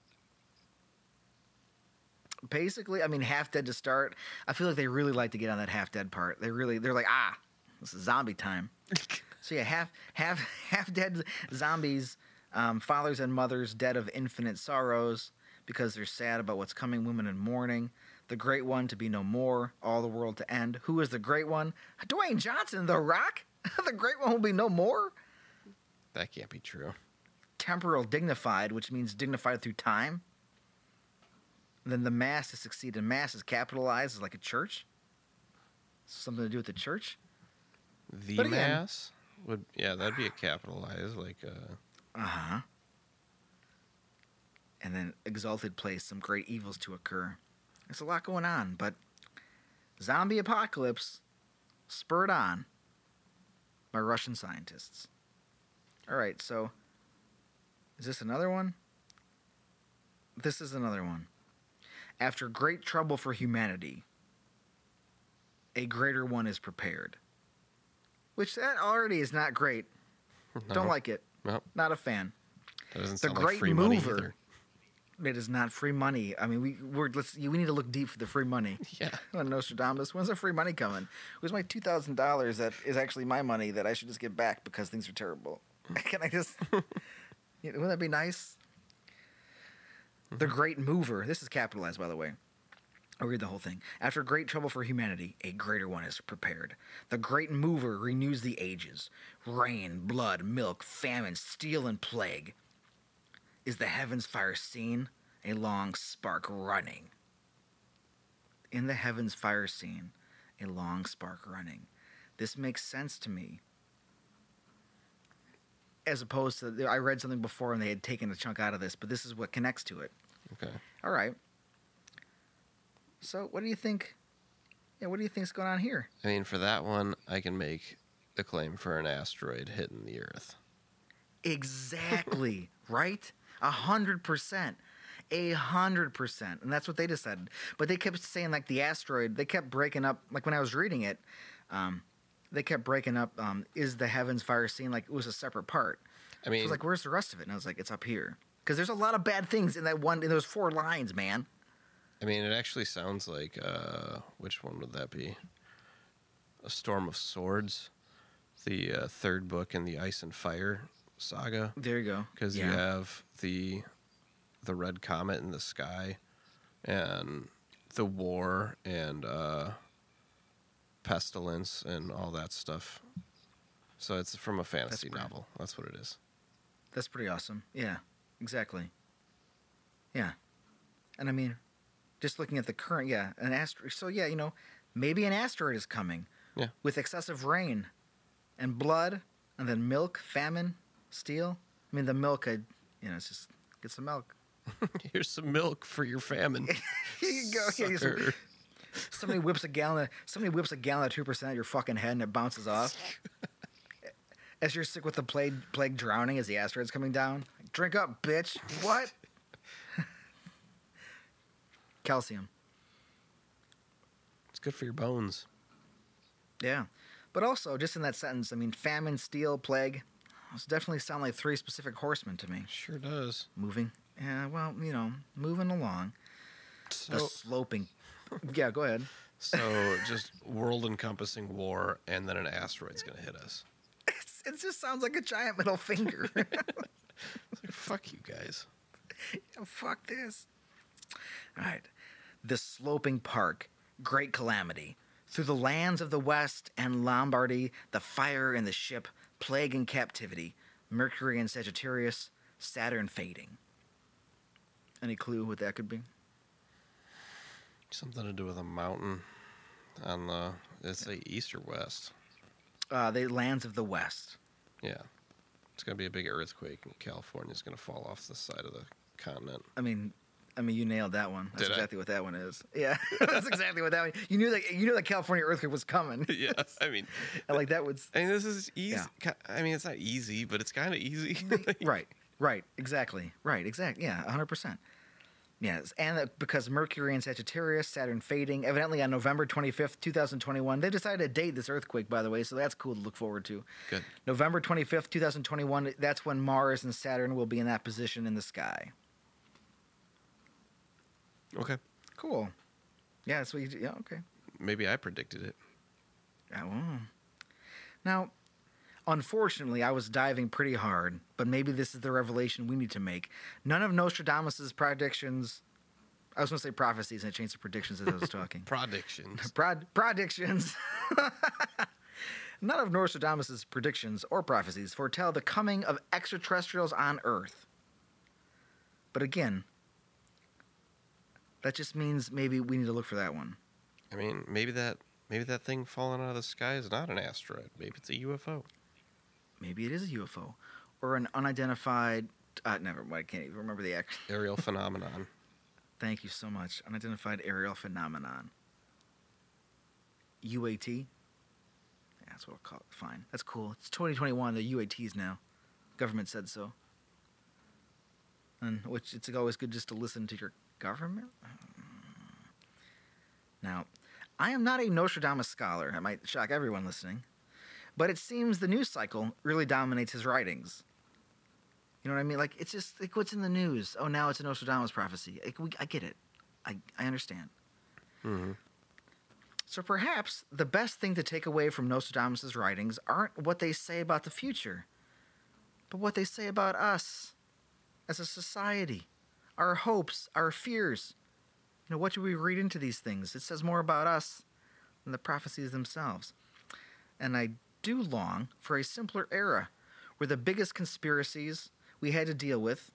A: Basically, I mean, half dead to start. I feel like they really like to get on that half dead part. They really, they're like, ah, this is zombie time. So yeah, half half half dead zombies, um, fathers and mothers dead of infinite sorrows because they're sad about what's coming. Women in mourning. The great one to be no more. All the world to end. Who is the great one? Dwayne Johnson, The Rock. the great one will be no more.
B: that can't be true.
A: Temporal dignified, which means dignified through time. Then the mass to succeed. And mass is capitalized as like a church. Something to do with the church.
B: The
A: again-
B: mass would yeah, that'd be a capitalized like uh
A: Uh huh. And then exalted place, some great evils to occur. There's a lot going on, but zombie apocalypse spurred on by Russian scientists. All right, so is this another one? This is another one. After great trouble for humanity, a greater one is prepared. Which that already is not great. Don't like it.
B: No,
A: Not a fan.
B: that doesn't
A: The
B: sound like
A: Great
B: money
A: Mover.
B: either.
A: It is not free money. I mean, we we're let's we need to look deep for the free money.
B: Yeah.
A: When Nostradamus, when's the free money coming? Where's my two thousand dollars that is actually my money that I should just get back because things are terrible? Mm. Can I just? Wouldn't that be nice? The Great Mover. This is capitalized, by the way. I'll read the whole thing. After great trouble for humanity, a greater one is prepared. The great mover renews the ages. Rain, blood, milk, famine, steel, and plague. Is the heavens fire seen? A long spark running. In the heavens fire scene, a long spark running. This makes sense to me. As opposed to, I read something before and they had taken a chunk out of this, but this is what connects to it.
B: Okay.
A: All right. So, what do you think? Yeah, what do you think's going on here?
B: I mean, for that one, I can make the claim for an asteroid hitting the Earth.
A: Exactly, right? A hundred percent. A hundred percent. And that's what they decided. But they kept saying like the asteroid, they kept breaking up like when I was reading it, um, they kept breaking up um, is the heavens fire scene like it was a separate part.
B: I
A: So I
B: mean,
A: was like, where's the rest of it? And I was like, it's up here. Because there's a lot of bad things in that one in those four lines, man.
B: I mean, it actually sounds like uh, which one would that be? A Storm of Swords, the uh, third book in the Ice and Fire saga,
A: There you go.
B: because you have the the red comet in the sky, and the war and uh, pestilence and all that stuff. So it's from a fantasy
A: pretty-
B: novel. That's what it is.
A: That's pretty awesome. Yeah, exactly. Yeah. And I mean, just looking at the current, yeah, an asteroid. So, yeah, you know, maybe an asteroid is coming.
B: Yeah.
A: With excessive rain and blood and then milk, famine, steel. I mean, the milk, I, you know, it's just get some milk.
B: Here's some milk for your famine.
A: Here you go.
B: Sucker.
A: Somebody whips a gallon. Of, somebody whips a gallon of two percent at your fucking head and it bounces off. As you're sick with the plague, plague drowning as the asteroid's coming down. Drink up, bitch. What? Calcium.
B: It's good for your bones.
A: Yeah. But also, just in that sentence, I mean, famine, steel, plague. Those definitely sound like three specific horsemen to me.
B: Sure does.
A: Moving. Yeah, well, you know, moving along. The sloping. Yeah, go ahead.
B: so just world encompassing war, and then an asteroid's gonna hit us.
A: It's, it just sounds like a giant middle finger.
B: It's like, fuck you guys.
A: Oh, fuck this. All right. The sloping park, great calamity. Through the lands of the West and Lombardy, the fire and the ship, plague and captivity, Mercury and Sagittarius, Saturn fading. Any clue what that could be?
B: Something to do with a mountain on the. It's east or west.
A: Uh, the lands of the West.
B: Yeah, it's gonna be a big earthquake, and California's gonna fall off the side of the continent.
A: I mean, I mean, you nailed that one. That's
B: Did I?
A: exactly what that one is. Yeah, that's exactly what that one. You knew that. You knew that California earthquake was coming.
B: yeah, I mean,
A: And like that was
B: I mean, this is easy.
A: Yeah.
B: I mean, it's not easy, but it's kind of easy.
A: right, right, exactly, right, exactly. Yeah, hundred percent. Yes, and because Mercury and Sagittarius, Saturn fading, evidently on November twenty fifth, two thousand twenty one. They decided to date this earthquake, by the way, so that's cool to look forward to.
B: Good.
A: November twenty fifth, two thousand twenty one. That's when Mars and Saturn will be in that position in the sky.
B: Okay.
A: Cool. Yeah, that's what you. do. Yeah, okay.
B: Maybe I predicted it.
A: Yeah, well. Now, unfortunately, I was diving pretty hard, but maybe this is the revelation we need to make. None of Nostradamus's predictions. I was going to say prophecies, and I changed to predictions as I was talking.
B: Predictions.
A: Prod, predictions. None of Nostradamus's predictions or prophecies foretell the coming of extraterrestrials on Earth. But again, that just means maybe we need to look for that one.
B: I mean, maybe that maybe that thing falling out of the sky is not an asteroid. Maybe it's a UFO.
A: Maybe it is a UFO or an unidentified. Uh, never mind. I can't even remember the act.
B: Aerial phenomenon.
A: Thank you so much. Unidentified aerial phenomenon. UAT. Yeah, that's what I'll call it. Fine. That's cool. It's 2021. The UATs now. Government said so. And which it's always good just to listen to your government. Now, I am not a Nostradamus scholar. I might shock everyone listening. But it seems the news cycle really dominates his writings. You know what I mean? Like, it's just like what's in the news. Oh, now it's a Nostradamus prophecy. Like, we, I get it. I, I understand.
B: hmm
A: So perhaps the best thing to take away from Nostradamus' writings aren't what they say about the future, but what they say about us as a society, our hopes, our fears. You know, what do we read into these things? It says more about us than the prophecies themselves. And I do long for a simpler era where the biggest conspiracies we had to deal with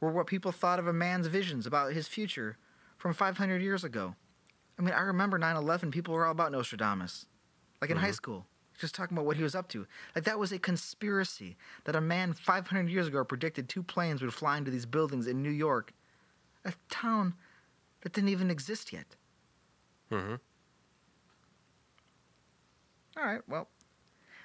A: were what people thought of a man's visions about his future from 500 years ago. I mean, I remember 9 11, people were all about Nostradamus. Like in high
B: Mhm.
A: school, just talking about what he was up to. Like that was a conspiracy that a man 500 years ago predicted two planes would fly into these buildings in New York, a town that didn't even exist yet.
B: hmm
A: All right, well,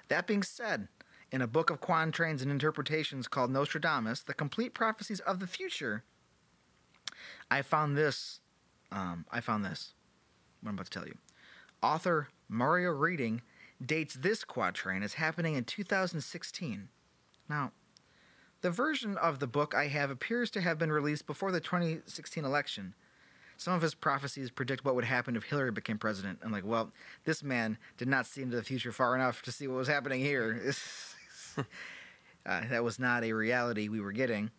A: that being said, in a book of quatrains and interpretations called Nostradamus, The Complete Prophecies of the Future, I found this. Um, I found this. What I'm about to tell you. Author Mario Reading dates this quatrain as happening in 2016. Now, the version of the book I have appears to have been released before the 2016 election. Some of his prophecies predict what would happen if Hillary became president. I'm like, well, this man did not see into the future far enough to see what was happening here. uh, that was not a reality we were getting.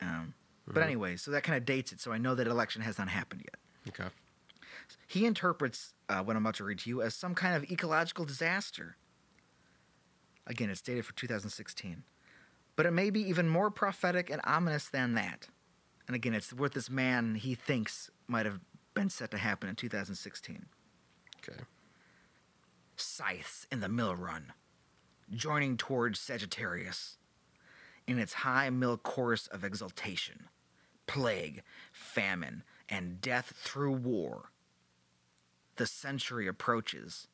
A: Um, But
B: Mhm.
A: anyway, so that kind of dates it. So I know that election has not happened yet.
B: Okay.
A: He interprets uh, what I'm about to read to you as some kind of ecological disaster. Again, it's dated for 2016. But it may be even more prophetic and ominous than that. And again, it's what this man he thinks might have been set to happen in 2016.
B: Okay.
A: Scythes in the mill run, joining towards Sagittarius in its high mill course of exultation, plague, famine, and death through war. The century approaches,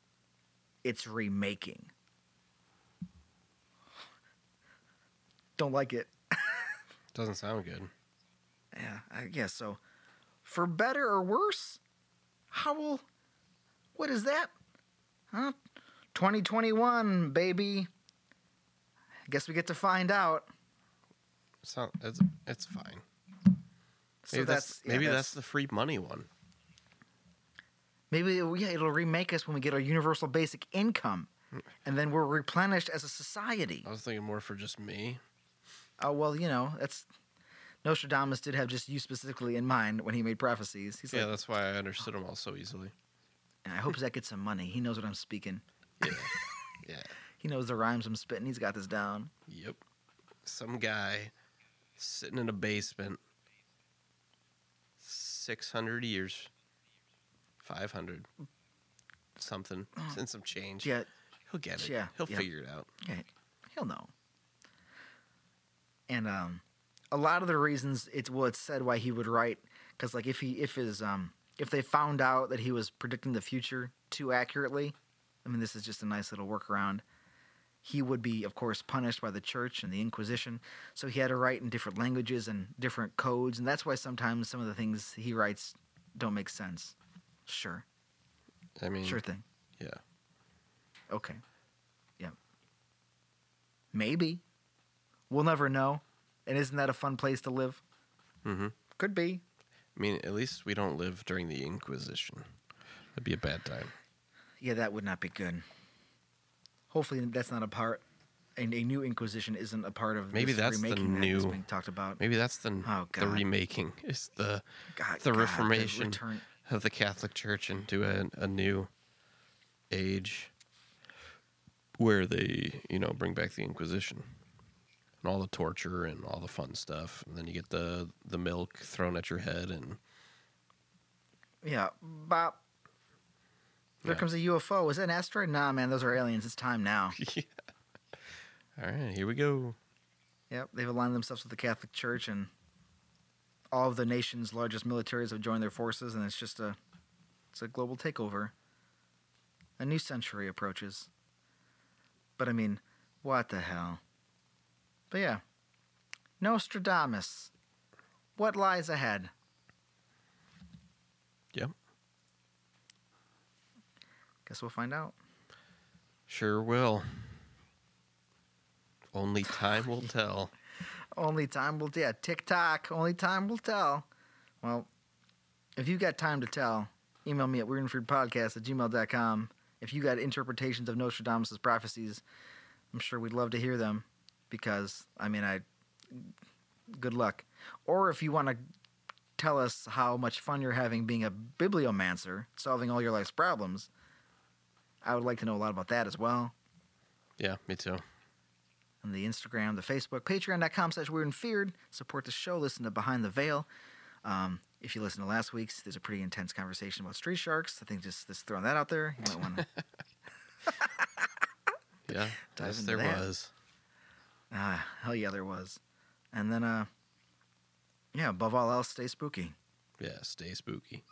A: its remaking. Don't like it.
B: Doesn't sound good.
A: Yeah, I guess so. For better or worse, how will. What is that? Huh? 2021, baby. I guess we get to find out.
B: So. It's, it's fine.
A: So
B: Maybe
A: that's,
B: that's,
A: yeah,
B: maybe that's, the free money one.
A: maybe yeah, it'll remake us when we get our universal basic income, hmm. and then we're replenished as a society.
B: I was thinking more for just me.
A: Oh well, you know that's Nostradamus did have just you specifically in mind when he made prophecies. He's
B: yeah,
A: like,
B: that's why I understood them all so easily.
A: And I hope Zach gets some money. He knows what I'm speaking.
B: Yeah. yeah.
A: He knows the rhymes I'm spitting. He's got this down.
B: Yep. Some guy sitting in a basement, 600 years, 500, something, and some change.
A: Yeah,
B: He'll get it.
A: Yeah,
B: He'll
A: yeah.
B: figure it out.
A: Okay, he'll know. And um, a lot of the reasons it's well, it's said why he would write because like if he if his um if they found out that he was predicting the future too accurately, I mean this is just a nice little workaround. He would be, of course, punished by the church and the Inquisition. So he had to write in different languages and different codes, and that's why sometimes some of the things he writes don't make sense. Sure,
B: I mean,
A: sure thing.
B: yeah.
A: Okay. Yeah. Maybe. We'll never know. And isn't that a fun place to live?
B: Mm-hmm.
A: Could be.
B: I mean, at least we don't live during the Inquisition. That'd be a bad time.
A: Yeah, that would not be good. Hopefully, that's not a part. And a new Inquisition isn't a part of
B: Maybe that's the
A: remaking that is
B: new-
A: being talked about.
B: Maybe that's the
A: Oh,
B: the remaking. Is the
A: God,
B: the
A: God,
B: Reformation.
A: return-
B: of the Catholic Church into a, a new age where they, you know, bring back the Inquisition and all the torture and all the fun stuff, and then you get the the milk thrown at your head, and
A: Yeah, Bob. There
B: Yeah.
A: comes a UFO. Is that an asteroid? Nah, man, those are aliens. It's time now.
B: yeah. All right, here we go.
A: Yep, they've aligned themselves with the Catholic Church, and all of the nation's largest militaries have joined their forces, and it's just a, it's a global takeover. A new century approaches. But I mean, what the hell? But yeah, Nostradamus. What lies ahead?
B: Yep.
A: Guess we'll find out.
B: Sure will. Only time will tell.
A: Only time will tell. yeah, TikTok. Only time will tell. Well, if you've got time to tell, email me at weirdandfearedpodcast at gmail.com. If you got interpretations of Nostradamus' prophecies, I'm sure we'd love to hear them because, I mean, I. Good luck. Or if you want to tell us how much fun you're having being a bibliomancer, solving all your life's problems, I would like to know a lot about that as well
B: Yeah, me too.
A: on the Instagram, the Facebook, patreon.com slash weird and feared. Support the show, listen to Behind the Veil. Um, if you listen to last week's, there's a pretty intense conversation about street sharks. I think just, just throwing that out there. You might want to,
B: Yeah, yes, there
A: that.
B: was.
A: Ah, hell yeah, there was. And then, uh, yeah, above all else, stay spooky.
B: Yeah, stay spooky.